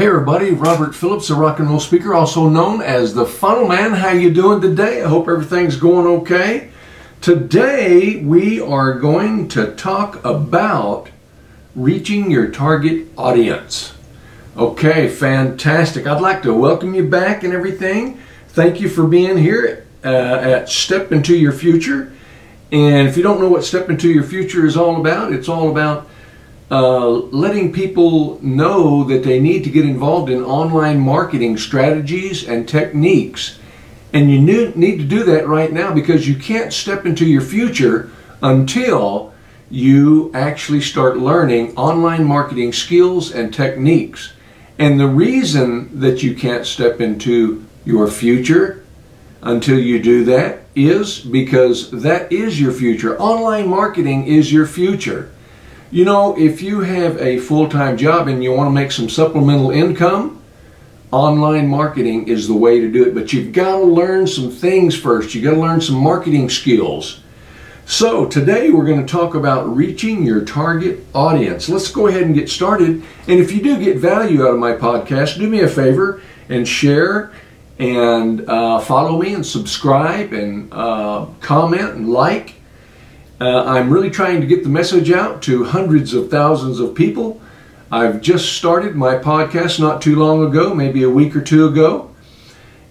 Hey everybody, Robert Phillips, a rock and roll speaker, also known as the Funnel Man. How you doing today? I hope everything's going okay. Today we are going to talk about reaching your target audience. Okay, fantastic. I'd like to welcome you back and everything. Thank you for being here uh, at Step Into Your Future. And if you don't know what Step Into Your Future is all about, it's all about uh, letting people know that they need to get involved in online marketing strategies and techniques. And you need to do that right now because you can't step into your future until you actually start learning online marketing skills and techniques. And the reason that you can't step into your future until you do that is because that is your future. Online marketing is your future. You know, if you have a full-time job and you want to make some supplemental income, online marketing is the way to do it. But you've got to learn some things first. You've got to learn some marketing skills. So today we're going to talk about reaching your target audience. Let's go ahead and get started. And if you do get value out of my podcast, do me a favor and share and uh, follow me and subscribe and uh, comment and like uh, I'm really trying to get the message out to hundreds of thousands of people. I've just started my podcast not too long ago, maybe a week or two ago.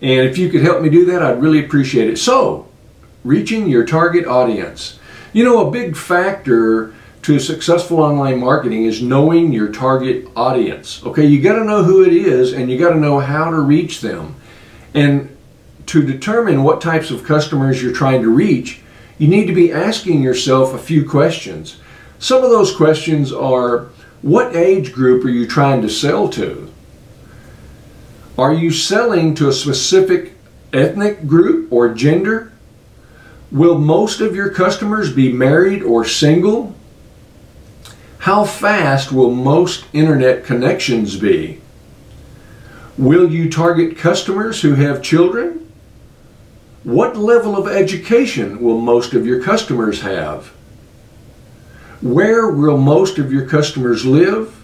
And if you could help me do that, I'd really appreciate it. So, reaching your target audience. You know, a big factor to successful online marketing is knowing your target audience. Okay, you got to know who it is and you got to know how to reach them. And to determine what types of customers you're trying to reach, you need to be asking yourself a few questions. Some of those questions are what age group are you trying to sell to? Are you selling to a specific ethnic group or gender? Will most of your customers be married or single? How fast will most internet connections be? Will you target customers who have children? What level of education will most of your customers have? Where will most of your customers live?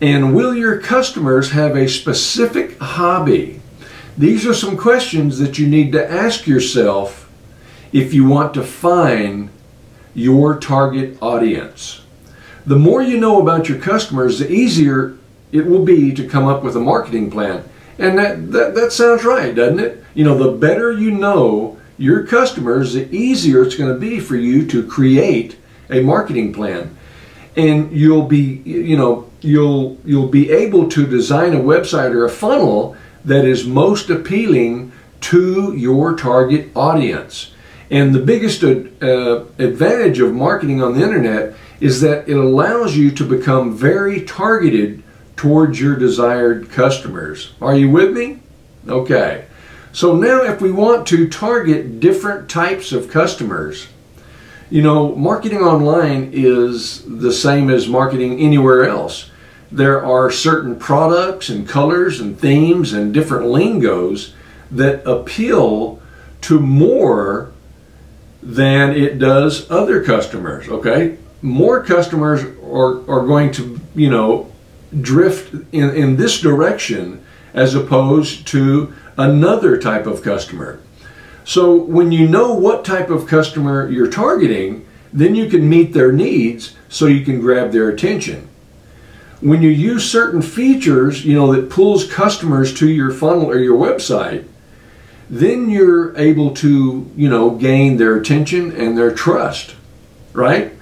And will your customers have a specific hobby? These are some questions that you need to ask yourself if you want to find your target audience. The more you know about your customers, the easier it will be to come up with a marketing plan. And that, that, that sounds right, doesn't it? You know, the better you know your customers, the easier it's going to be for you to create a marketing plan. And you'll be, you know, you'll you'll be able to design a website or a funnel that is most appealing to your target audience. And the biggest uh, advantage of marketing on the internet is that it allows you to become very targeted towards your desired customers. Are you with me? Okay. So now if we want to target different types of customers, you know, marketing online is the same as marketing anywhere else. There are certain products and colors and themes and different lingos that appeal to more than it does other customers, okay? More customers are, are going to, you know, drift in, in this direction as opposed to another type of customer. So when you know what type of customer you're targeting, then you can meet their needs so you can grab their attention. When you use certain features, you know, that pulls customers to your funnel or your website, then you're able to, you know, gain their attention and their trust, right?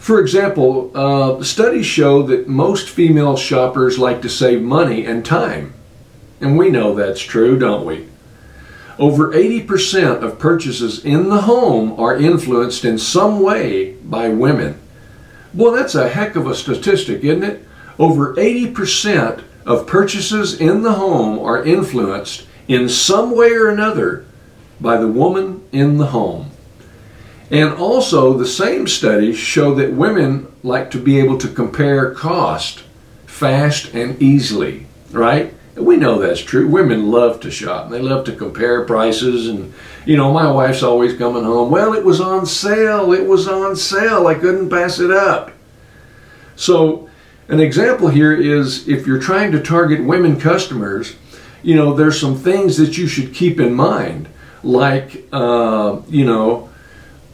For example, uh, studies show that most female shoppers like to save money and time. And we know that's true, don't we? Over 80% of purchases in the home are influenced in some way by women. Well, that's a heck of a statistic, isn't it? Over 80% of purchases in the home are influenced in some way or another by the woman in the home. And also, the same studies show that women like to be able to compare cost fast and easily, right? And we know that's true. Women love to shop. They love to compare prices. And, you know, my wife's always coming home, well, it was on sale. It was on sale. I couldn't pass it up. So, an example here is if you're trying to target women customers, you know, there's some things that you should keep in mind, like, uh, you know,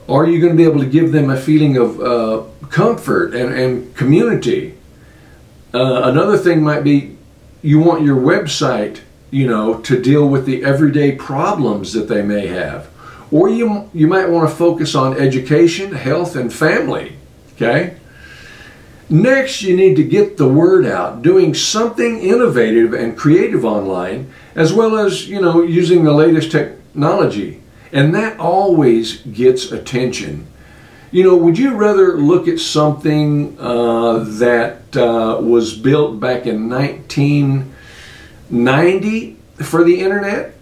are you going to be able to give them a feeling of uh, comfort and, and community? Uh, another thing might be you want your website, you know, to deal with the everyday problems that they may have. Or you, you might want to focus on education, health, and family. Okay? Next, you need to get the word out, doing something innovative and creative online, as well as, you know, using the latest technology. And that always gets attention. You know, would you rather look at something uh, that uh, was built back in 1990 for the internet?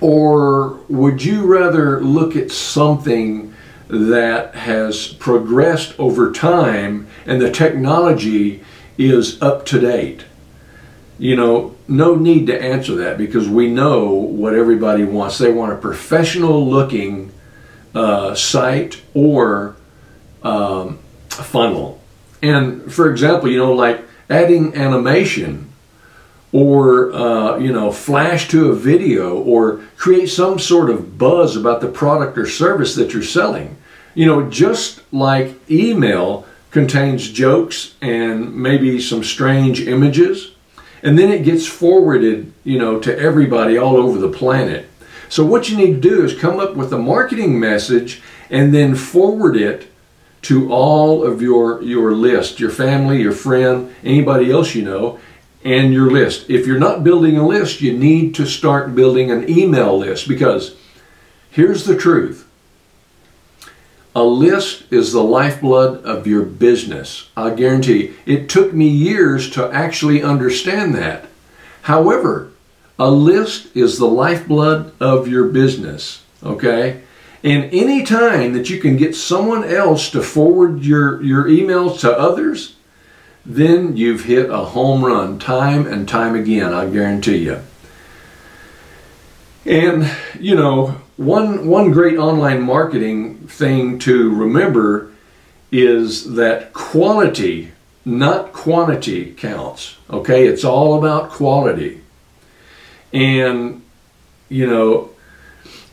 Or would you rather look at something that has progressed over time and the technology is up to date? You know, no need to answer that because we know what everybody wants. They want a professional looking uh, site or um, funnel. And for example, you know, like adding animation or, uh, you know, flash to a video or create some sort of buzz about the product or service that you're selling. You know, just like email contains jokes and maybe some strange images and then it gets forwarded, you know, to everybody all over the planet. So what you need to do is come up with a marketing message and then forward it to all of your your list, your family, your friend, anybody else you know, and your list. If you're not building a list, you need to start building an email list because here's the truth. A list is the lifeblood of your business. I guarantee it took me years to actually understand that. However, a list is the lifeblood of your business, okay? And any time that you can get someone else to forward your, your emails to others, then you've hit a home run time and time again, I guarantee you. And, you know, one, one great online marketing thing to remember is that quality, not quantity, counts. Okay? It's all about quality. And, you know,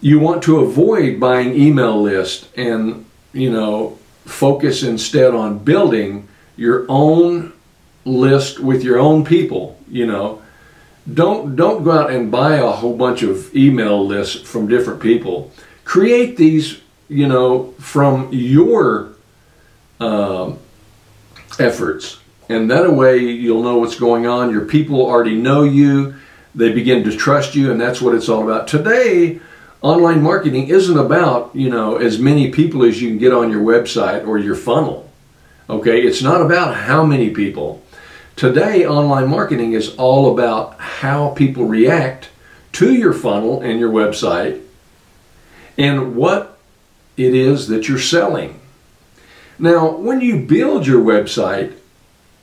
you want to avoid buying email list and, you know, focus instead on building your own list with your own people, you know. Don't don't go out and buy a whole bunch of email lists from different people. Create these, you know, from your um, efforts, and that way you'll know what's going on. Your people already know you; they begin to trust you, and that's what it's all about. Today, online marketing isn't about you know as many people as you can get on your website or your funnel. Okay, it's not about how many people. Today, online marketing is all about how people react to your funnel and your website and what it is that you're selling. Now, when you build your website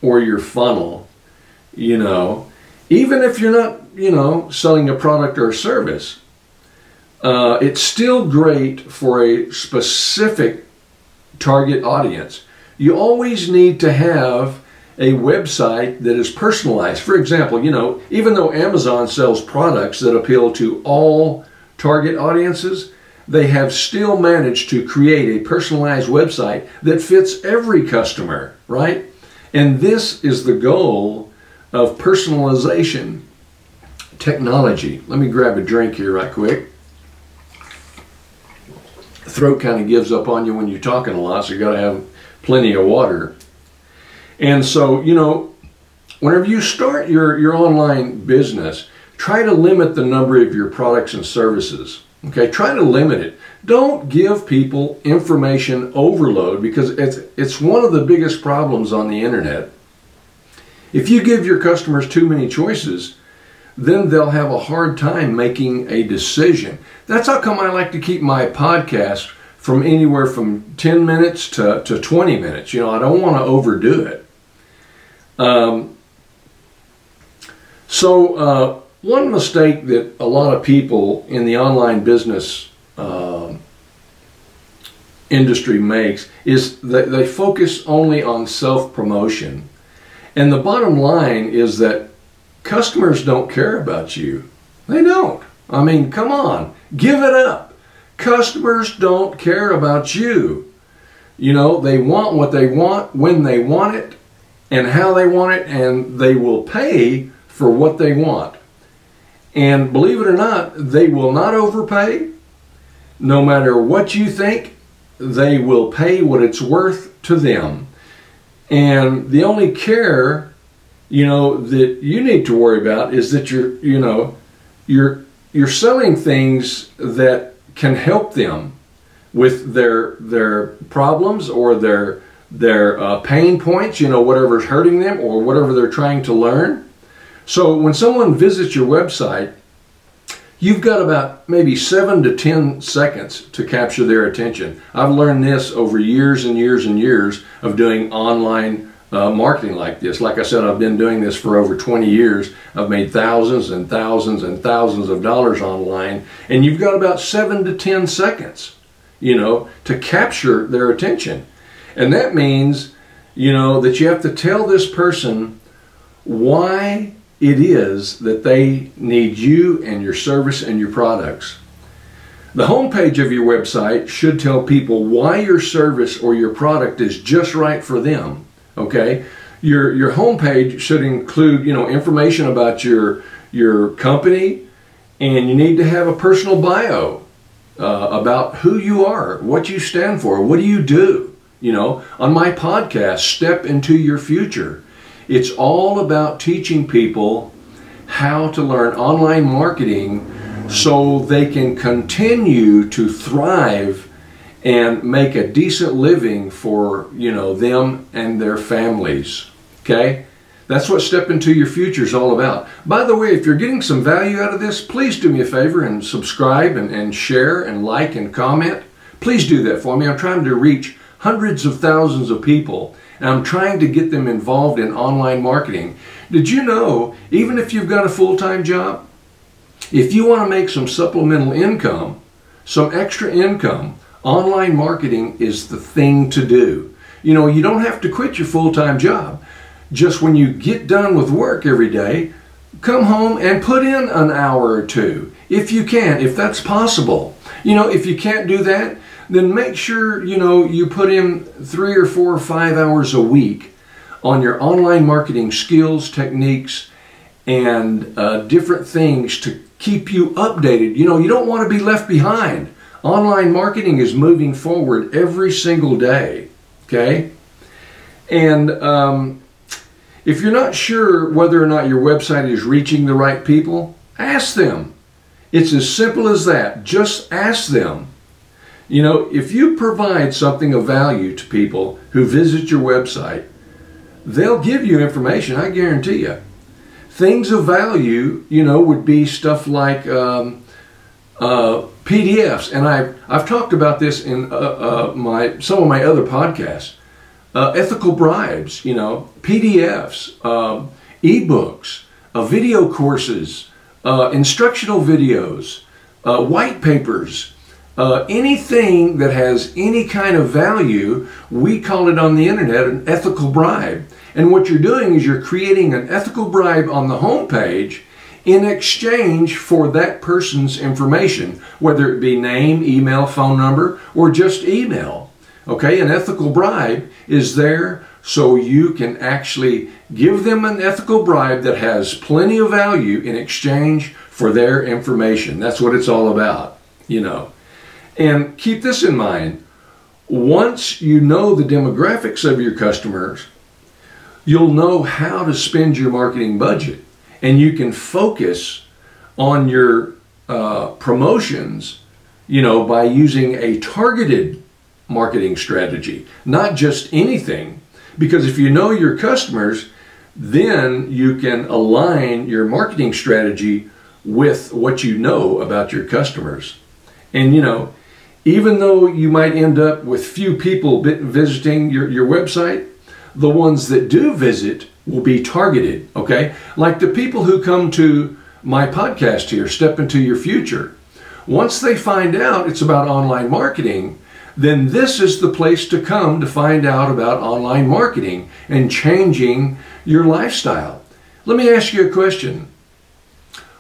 or your funnel, you know, even if you're not, you know, selling a product or a service, uh, it's still great for a specific target audience. You always need to have a website that is personalized. For example, you know, even though Amazon sells products that appeal to all target audiences, they have still managed to create a personalized website that fits every customer, right? And this is the goal of personalization technology. Let me grab a drink here right quick. Throat kind of gives up on you when you're talking a lot, so you got to have plenty of water. And so, you know, whenever you start your, your online business, try to limit the number of your products and services. Okay, try to limit it. Don't give people information overload because it's, it's one of the biggest problems on the internet. If you give your customers too many choices, then they'll have a hard time making a decision. That's how come I like to keep my podcast from anywhere from 10 minutes to, to 20 minutes. You know, I don't want to overdo it. Um, so, uh, one mistake that a lot of people in the online business uh, industry makes is that they focus only on self promotion. And the bottom line is that customers don't care about you. They don't. I mean, come on, give it up. Customers don't care about you. You know, they want what they want when they want it and how they want it, and they will pay for what they want. And believe it or not, they will not overpay. No matter what you think, they will pay what it's worth to them. And the only care, you know, that you need to worry about is that you're, you know, you're you're selling things that can help them with their their problems or their their uh, pain points, you know, whatever's hurting them or whatever they're trying to learn. So when someone visits your website, you've got about maybe seven to ten seconds to capture their attention. I've learned this over years and years and years of doing online uh, marketing like this. Like I said, I've been doing this for over 20 years. I've made thousands and thousands and thousands of dollars online, and you've got about seven to ten seconds, you know, to capture their attention. And that means, you know, that you have to tell this person why it is that they need you and your service and your products. The homepage of your website should tell people why your service or your product is just right for them. Okay? Your your homepage should include, you know, information about your your company and you need to have a personal bio uh, about who you are, what you stand for, what do you do. You know, on my podcast, Step into Your Future, it's all about teaching people how to learn online marketing so they can continue to thrive and make a decent living for, you know, them and their families. Okay? That's what Step Into Your Future is all about. By the way, if you're getting some value out of this, please do me a favor and subscribe and, and share and like and comment. Please do that for me. I'm trying to reach hundreds of thousands of people and I'm trying to get them involved in online marketing. Did you know, even if you've got a full time job, if you want to make some supplemental income, some extra income, online marketing is the thing to do. You know, you don't have to quit your full time job. Just when you get done with work every day, come home and put in an hour or two if you can, if that's possible. You know, if you can't do that, then make sure, you know, you put in three or four or five hours a week on your online marketing skills, techniques, and uh, different things to keep you updated. You know, you don't want to be left behind. Online marketing is moving forward every single day, okay? And um, if you're not sure whether or not your website is reaching the right people, ask them. It's as simple as that. Just ask them. You know, if you provide something of value to people who visit your website, they'll give you information, I guarantee you. Things of value, you know, would be stuff like um, uh, PDFs, and I've, I've talked about this in uh, uh, my some of my other podcasts. Uh, ethical bribes, you know, PDFs, um, ebooks, uh, video courses, uh, instructional videos, white papers, uh, anything that has any kind of value, we call it on the internet an ethical bribe. And what you're doing is you're creating an ethical bribe on the homepage in exchange for that person's information, whether it be name, email, phone number, or just email. Okay, an ethical bribe is there so you can actually give them an ethical bribe that has plenty of value in exchange for their information. That's what it's all about, you know. And keep this in mind once you know the demographics of your customers, you'll know how to spend your marketing budget. And you can focus on your uh, promotions you know by using a targeted marketing strategy not just anything. Because if you know your customers then you can align your marketing strategy with what you know about your customers. And you know even though you might end up with few people visiting your, your website, the ones that do visit will be targeted, okay? Like the people who come to my podcast here, Step Into Your Future. Once they find out it's about online marketing, then this is the place to come to find out about online marketing and changing your lifestyle. Let me ask you a question.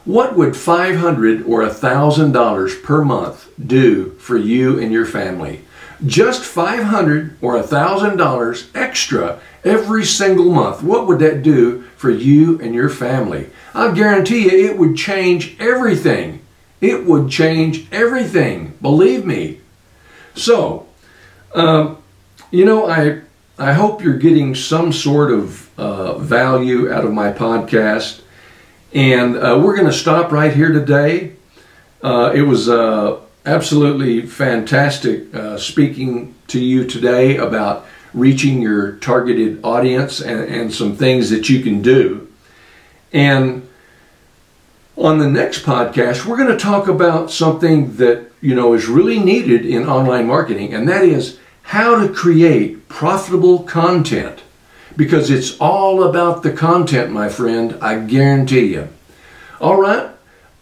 What would 500 or $1,000 per month do for you and your family? Just 500 or $1,000 extra every single month. What would that do for you and your family? I guarantee you it would change everything. It would change everything. Believe me. So, um, you know, I I hope you're getting some sort of uh, value out of my podcast. And uh, we're going to stop right here today. Uh, it was uh, absolutely fantastic uh, speaking to you today about reaching your targeted audience and, and some things that you can do. And on the next podcast, we're going to talk about something that you know is really needed in online marketing, and that is how to create profitable content. Because it's all about the content, my friend, I guarantee you. All right,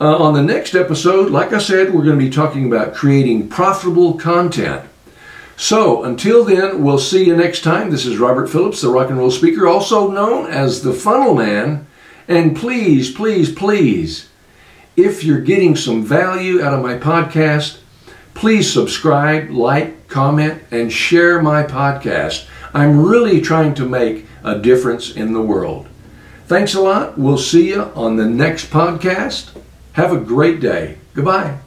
uh, on the next episode, like I said, we're going to be talking about creating profitable content. So until then, we'll see you next time. This is Robert Phillips, the rock and roll speaker, also known as the Funnel Man. And please, please, please, if you're getting some value out of my podcast, please subscribe, like, comment, and share my podcast. I'm really trying to make a difference in the world. Thanks a lot. We'll see you on the next podcast. Have a great day. Goodbye.